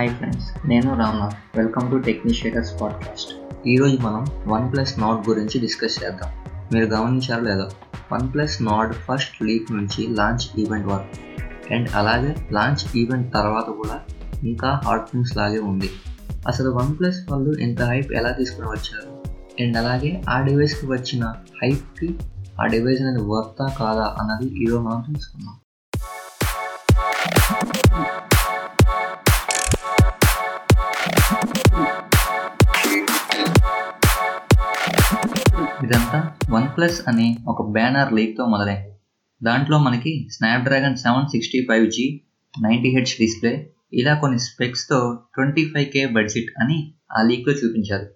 Hi friends నేను Ramnath welcome to టెక్నిషియేటర్స్ podcast ఈరోజు మనం వన్ ప్లస్ నాట్ గురించి డిస్కస్ చేద్దాం. మీరు గమనించారో లేదో one plus Nord first leak నుంచి లాంచ్ ఈవెంట్ వరకు. అండ్ అలాగే లాంచ్ ఈవెంట్ తర్వాత కూడా ఇంకా హాట్ న్యూస్ లాగే ఉంది. అసలు వన్ ప్లస్ వాళ్ళు ఇంత హైప్ ఎలా తీసుకుని వచ్చారు? అండ్ అలాగే ఆ డివైస్కి వచ్చిన హైప్కి ఆ డివైస్ అనేది వర్తా కాదా అన్నది ఈరోజు మనం తెలుసుకుందాం. ఇదంతా వన్ ప్లస్ అనే ఒక బ్యానర్ లీక్తో మొదలైంది దాంట్లో మనకి Snapdragon seven sixty five G ninety hertz display ఇలా కొన్ని స్పెక్స్తో ట్వంటీ ఫైవ్ కే బడ్జెట్ అని ఆ లీక్లో చూపించారు.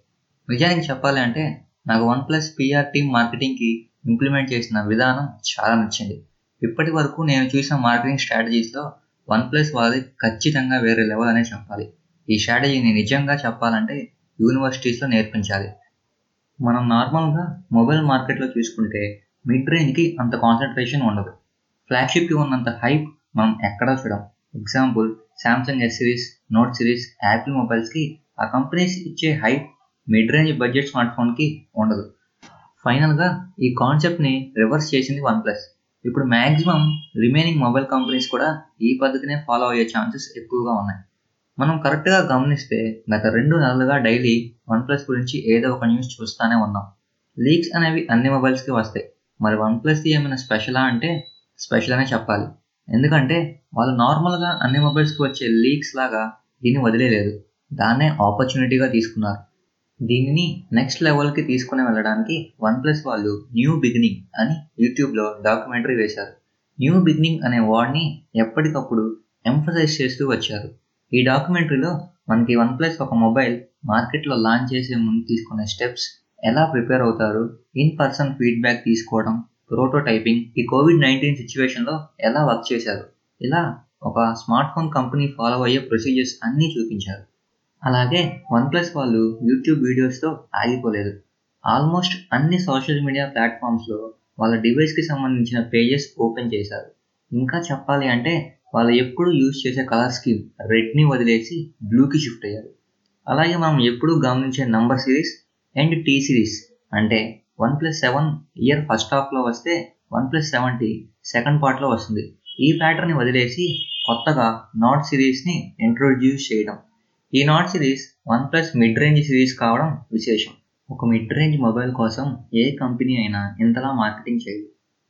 నిజానికి చెప్పాలి అంటే నాకు వన్ ప్లస్ పిఆర్ టీమ్ మార్కెటింగ్కి ఇంప్లిమెంట్ చేసిన విధానం చాలా నచ్చింది. ఇప్పటి వరకు నేను చూసిన మార్కెటింగ్ స్ట్రాటజీస్లో వన్ ప్లస్ వాళ్ళది ఖచ్చితంగా వేరే లెవెల్ అనే చెప్పాలి. ఈ స్ట్రాటజీని నిజంగా చెప్పాలంటే యూనివర్సిటీస్లో నేర్పించాలి. మనం నార్మల్గా మొబైల్ మార్కెట్లో చూసుకుంటే మిడ్ రేంజ్కి అంత కాన్సన్ట్రేషన్ ఉండదు. ఫ్లాగ్షిప్కి ఉన్నంత హైప్ మనం ఎక్కడా చూడం. Example Samsung S series Note series Apple మొబైల్స్కి ఆ కంపెనీస్ ఇచ్చే hype mid range budget smart ఫోన్కి ఉండదు. ఫైనల్గా ఈ కాన్సెప్ట్ని రివర్స్ చేసింది వన్ ప్లస్ ఇప్పుడు మ్యాక్సిమం రిమైనింగ్ మొబైల్ కంపెనీస్ కూడా ఈ పద్ధతినే ఫాలో అయ్యే ఛాన్సెస్ ఎక్కువగా ఉన్నాయి. మనం కరెక్ట్గా గమనిస్తే గత రెండు నెలలుగా డైలీ వన్ ప్లస్ గురించి ఏదో ఒక న్యూస్ చూస్తూనే ఉన్నాం. లీక్స్ అనేవి అన్ని మొబైల్స్కి వస్తాయి. మరి వన్ ప్లస్ది ఏమైనా స్పెషలా అంటే స్పెషల్ అనే చెప్పాలి. ఎందుకంటే వాళ్ళు నార్మల్గా అన్ని మొబైల్స్కి వచ్చే లీక్స్ లాగా దీన్ని వదిలేదు దాన్నే ఆపర్చునిటీగా తీసుకున్నారు. దీనిని నెక్స్ట్ లెవెల్కి తీసుకుని వెళ్ళడానికి వన్ ప్లస్ వాళ్ళు న్యూ బిగినింగ్ అని యూట్యూబ్లో డాక్యుమెంటరీ వేశారు. న్యూ బిగినింగ్ అనే వర్డ్ని ఎప్పటికప్పుడు ఎంఫసైజ్ చేస్తూ వచ్చారు. ఈ డాక్యుమెంటరీలో మనకి వన్ ప్లస్ ఒక మొబైల్ మార్కెట్లో లాంచ్ చేసే ముందు తీసుకునే స్టెప్స్ ఎలా ప్రిపేర్ అవుతారు ఇన్ పర్సన్ ఫీడ్బ్యాక్ తీసుకోవడం ప్రోటోటైపింగ్ ఈ కోవిడ్ నైన్టీన్ సిచ్యువేషన్లో ఎలా వర్క్ చేశారు ఇలా ఒక స్మార్ట్ ఫోన్ కంపెనీ ఫాలో అయ్యే ప్రొసీజర్స్ అన్నీ చూపించారు. అలాగే వన్ ప్లస్ వాళ్ళు యూట్యూబ్ వీడియోస్తో ఆగిపోలేదు. ఆల్మోస్ట్ అన్ని సోషల్ మీడియా ప్లాట్ఫామ్స్లో వాళ్ళ డివైస్కి సంబంధించిన పేజెస్ ఓపెన్ చేశారు. ఇంకా చెప్పాలి అంటే వాళ్ళు ఎప్పుడు యూజ్ చేసే కలర్ స్కీమ్ రెడ్ని వదిలేసి బ్లూకి షిఫ్ట్ అయ్యారు. అలాగే మనం ఎప్పుడూ గమనించే number series and T series అంటే one plus seven year first హాఫ్లో వస్తే వన్ ప్లస్ సెవెంటీ సెకండ్ పార్ట్లో వస్తుంది. ఈ ప్యాటర్న్ని వదిలేసి కొత్తగా నాట్ సిరీస్ని ఇంట్రొడ్యూస్ చేయడం. ఈ Nord series OnePlus mid range series కావడం విశేషం. ఒక మిడ్ రేంజ్ మొబైల్ కోసం ఏ కంపెనీ అయినా ఇంతలా మార్కెటింగ్ చేయదు.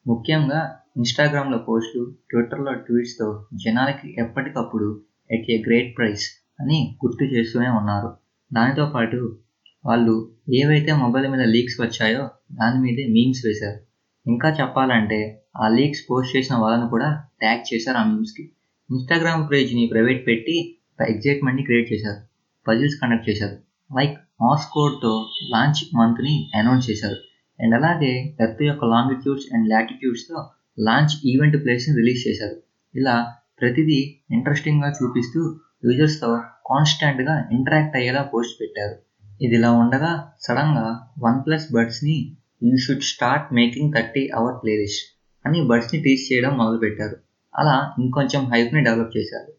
ముఖ్యంగా ఇన్స్టాగ్రామ్లో పోస్టులు ట్విట్టర్లో ట్వీట్స్తో జనాలకి ఎప్పటికప్పుడు ఎట్ ఏ గ్రేట్ ప్రైస్ అని గుర్తు చేస్తూనే ఉన్నారు. దానితో పాటు వాళ్ళు ఏవైతే మొబైల్ మీద లీక్స్ వచ్చాయో దాని మీదే మీమ్స్ వేశారు. ఇంకా చెప్పాలంటే ఆ లీక్స్ పోస్ట్ చేసిన వాళ్ళని కూడా ట్యాగ్ చేశారు ఆ మీమ్స్కి. ఇన్స్టాగ్రామ్ పేజ్ని ప్రైవేట్ పెట్టి ఎగ్జైట్మెంట్ని క్రియేట్ చేశారు. పజిల్స్ కండక్ట్ చేశారు. లైక్ మాస్ కోడ్తో లాంచ్ మంత్ని అనౌన్స్ చేశారు. అండ్ అలాగే ఎర్త్ యొక్క లాంగిట్యూడ్స్ అండ్ లాటిట్యూడ్స్తో లాంచ్ ఈవెంట్ ప్లేస్ని రిలీజ్ చేశారు. ఇలా ప్రతిదీ ఇంట్రెస్టింగ్గా చూపిస్తూ యూజర్స్తో కాన్స్టెంట్గా ఇంటరాక్ట్ అయ్యేలా పోస్ట్ పెట్టారు. ఇది ఇలా ఉండగా సడన్గా one plus బడ్స్ని you should start making thirty hour playlist అని బడ్స్ని టీచ్ చేయడం మొదలుపెట్టారు. అలా ఇంకొంచెం హైప్ని డెవలప్ చేశారు.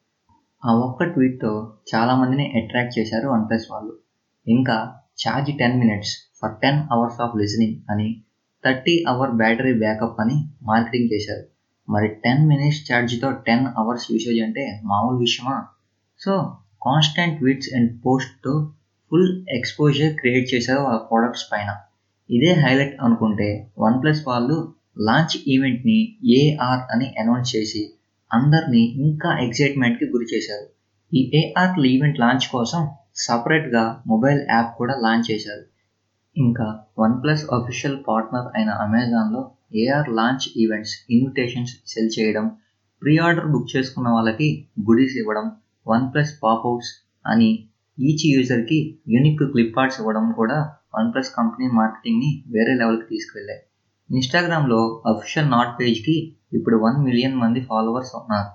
ఆ ఒక్క ట్వీట్తో చాలామందిని అట్రాక్ట్ చేశారు వన్ ప్లస్ వాళ్ళు. ఇంకా charge ten minutes for ten hours of listening అని థర్టీ అవర్ బ్యాటరీ బ్యాకప్ అని మార్కెటింగ్ చేశారు. మరి టెన్ మినిట్స్ ఛార్జ్తో టెన్ అవర్స్ యూసేజ్ అంటే మామూలు విషయమా? సో కాన్స్టాంట్ విడ్స్ అండ్ పోస్ట్తో ఫుల్ ఎక్స్పోజర్ క్రియేట్ చేశారు వాళ్ళ ప్రోడక్ట్స్ పైన. ఇదే హైలైట్ అనుకుంటే వన్ ప్లస్ వాళ్ళు లాంచ్ ఈవెంట్ని ఏఆర్ అని అనౌన్స్ చేసి అందరినీ ఇంకా ఎగ్జైట్మెంట్కి గురి చేశారు. ఈ ఏఆర్ ఈవెంట్ లాంచ్ కోసం సపరేట్గా మొబైల్ యాప్ కూడా లాంచ్ చేశారు. ఇంకా వన్ప్లస్ అఫీషియల్ పార్ట్నర్ అయిన అమెజాన్లో AR launch events invitations sell చేయడం ప్రీ ఆర్డర్ బుక్ చేసుకున్న వాళ్ళకి గుడీస్ ఇవ్వడం వన్ప్లస్ పాప్అవుట్స్ అని ఈచ్ యూజర్కి యూనిక్ క్లిప్ ఆర్ట్స్ ఇవ్వడం కూడా వన్ప్లస్ కంపెనీ మార్కెటింగ్ని వేరే లెవెల్కి తీసుకెళ్ళాయి ఇన్స్టాగ్రామ్లో అఫీషియల్ నాట్ పేజ్కి ఇప్పుడు వన్ మిలియన్ మంది ఫాలోవర్స్ ఉన్నారు.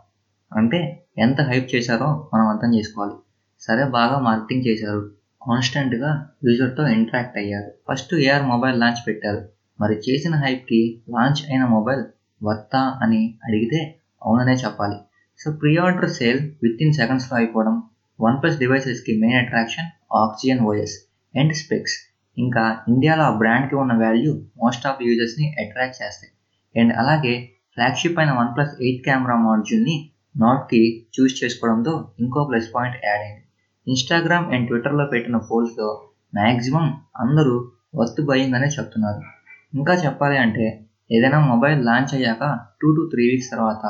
అంటే ఎంత హైప్ చేశారో మనం అర్థం చేసుకోవాలి. సరే బాగా మార్కెటింగ్ చేశారు. కాన్స్టెంట్గా యూజర్తో ఇంటరాక్ట్ అయ్యారు. ఫస్ట్ ఏఆర్ మొబైల్ లాంచ్ పెట్టారు. మరి చేసిన హైప్కి లాంచ్ అయిన మొబైల్ వర్తా అని అడిగితే అవుననే చెప్పాలి. So pre order sale within సెకండ్స్లో అయిపోవడం one plus డివైసెస్కి main attraction Oxygen OS and specs. ఇంకా ఇండియాలో ఆ బ్రాండ్కి ఉన్న వాల్యూ మోస్ట్ ఆఫ్ యూజర్స్ని అట్రాక్ట్ చేస్తాయి. అండ్ అలాగే ఫ్లాగ్షిప్ అయిన వన్ ప్లస్ ఎయిట్ కెమెరా మాడ్యూల్ని నాట్కి చూస్ చేసుకోవడంతో ఇంకో ప్లస్ పాయింట్ యాడ్ అయింది. ఇన్స్టాగ్రామ్ అండ్ ట్విట్టర్లో పెట్టిన పోల్స్లో మ్యాక్సిమం అందరూ వర్త్ బయింగ్ చెప్తున్నారు. ఇంకా చెప్పాలి అంటే ఏదైనా మొబైల్ లాంచ్ అయ్యాక టూ టు త్రీ వీక్స్ తర్వాత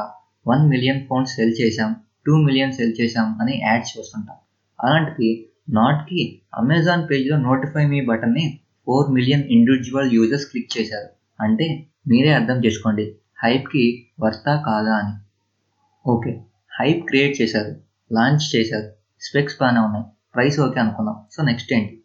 వన్ మిలియన్ ఫోన్స్ సెల్ చేశాం టూ మిలియన్ సెల్ చేశాం అని యాడ్స్ చూస్తుంటాం అలాంటిది నాట్కి అమెజాన్ పేజ్లో నోటిఫై మీ బటన్ని four million individual users click చేశారు. అంటే మీరే అర్థం చేసుకోండి హైప్కి వర్తా కాదా అని. ఓకే హైప్ క్రియేట్ చేశారు లాంచ్ చేశారు. స్పెక్స్ బాగానే ఉన్నాయి. ప్రైస్ ఓకే అనుకుందాం. సో నెక్స్ట్ ఏంటి?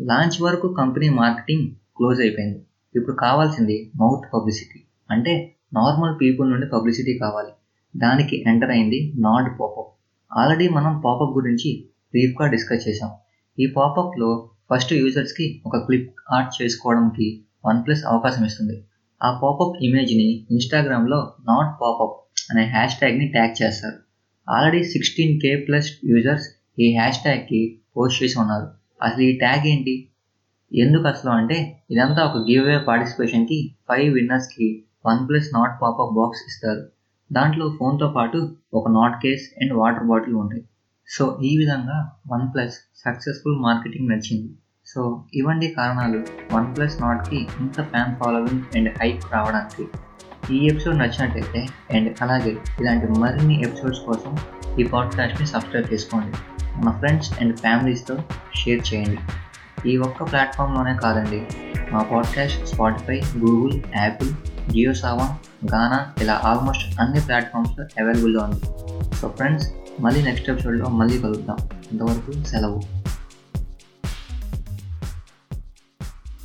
లాంచ్ వరకు కంపెనీ మార్కెటింగ్ క్లోజ్ అయిపోయింది. ఇప్పుడు కావాల్సింది మౌత్ పబ్లిసిటీ అంటే నార్మల్ పీపుల్ నుండి పబ్లిసిటీ కావాలి. దానికి ఎంటర్ అయింది నాడ్ పాపప్ ఆల్రెడీ మనం పాపప్ గురించి బ్రీఫ్గా డిస్కస్ చేసాం ఈ పాపప్లో ఫస్ట్ యూజర్స్కి ఒక క్లిప్ ఆర్ట్ చేసుకోవడానికి వన్ ప్లస్ అవకాశం ఇస్తుంది. ఆ పాపప్ ఇమేజ్ని ఇన్స్టాగ్రామ్లో నాట్ పాపప్ అనే హ్యాష్ ట్యాగ్ని ట్యాగ్ చేస్తారు. Already sixteen K plus users ఈ హ్యాష్ ట్యాగ్కి పోస్ట్ చేసి ఉన్నారు. అసలు ఈ ట్యాగ్ ఏంటి? ఎందుకు అసలు అంటే ఇదంతా ఒక గివ్ అవే పార్టిసిపేషన్కి ఫైవ్ విన్నర్స్కి one plus not popup box ఇస్తారు. దాంట్లో ఫోన్తో పాటు ఒక not case and water bottle ఉంటాయి. సో ఈ విధంగా వన్ ప్లస్ సక్సెస్ఫుల్ మార్కెటింగ్ నడిచింది. సో ఇవన్నీ కారణాలు వన్ ప్లస్ నాట్కి ఇంత ఫ్యాన్ ఫాలోవింగ్ అండ్ హైప్ రావడానికి. ఈ ఎపిసోడ్ నచ్చినట్టయితే అండ్ అలాగే ఇలాంటి మరిన్ని ఎపిసోడ్స్ కోసం ఈ పాడ్కాస్ట్ని సబ్స్క్రైబ్ చేసుకోండి. మా ఫ్రెండ్స్ అండ్ ఫ్యామిలీస్తో షేర్ చేయండి. ఈ ఒక్క ప్లాట్ఫామ్లోనే కాదండి మా podcast Spotify Google Apple Jio Saavn Gaana ఇలా ఆల్మోస్ట్ అన్ని ప్లాట్ఫామ్స్లో అవైలబుల్లో ఉంది. సో ఫ్రెండ్స్ మళ్ళీ నెక్స్ట్ ఎపిసోడ్లో మళ్ళీ కలుద్దాం. అంతవరకు సెలవు.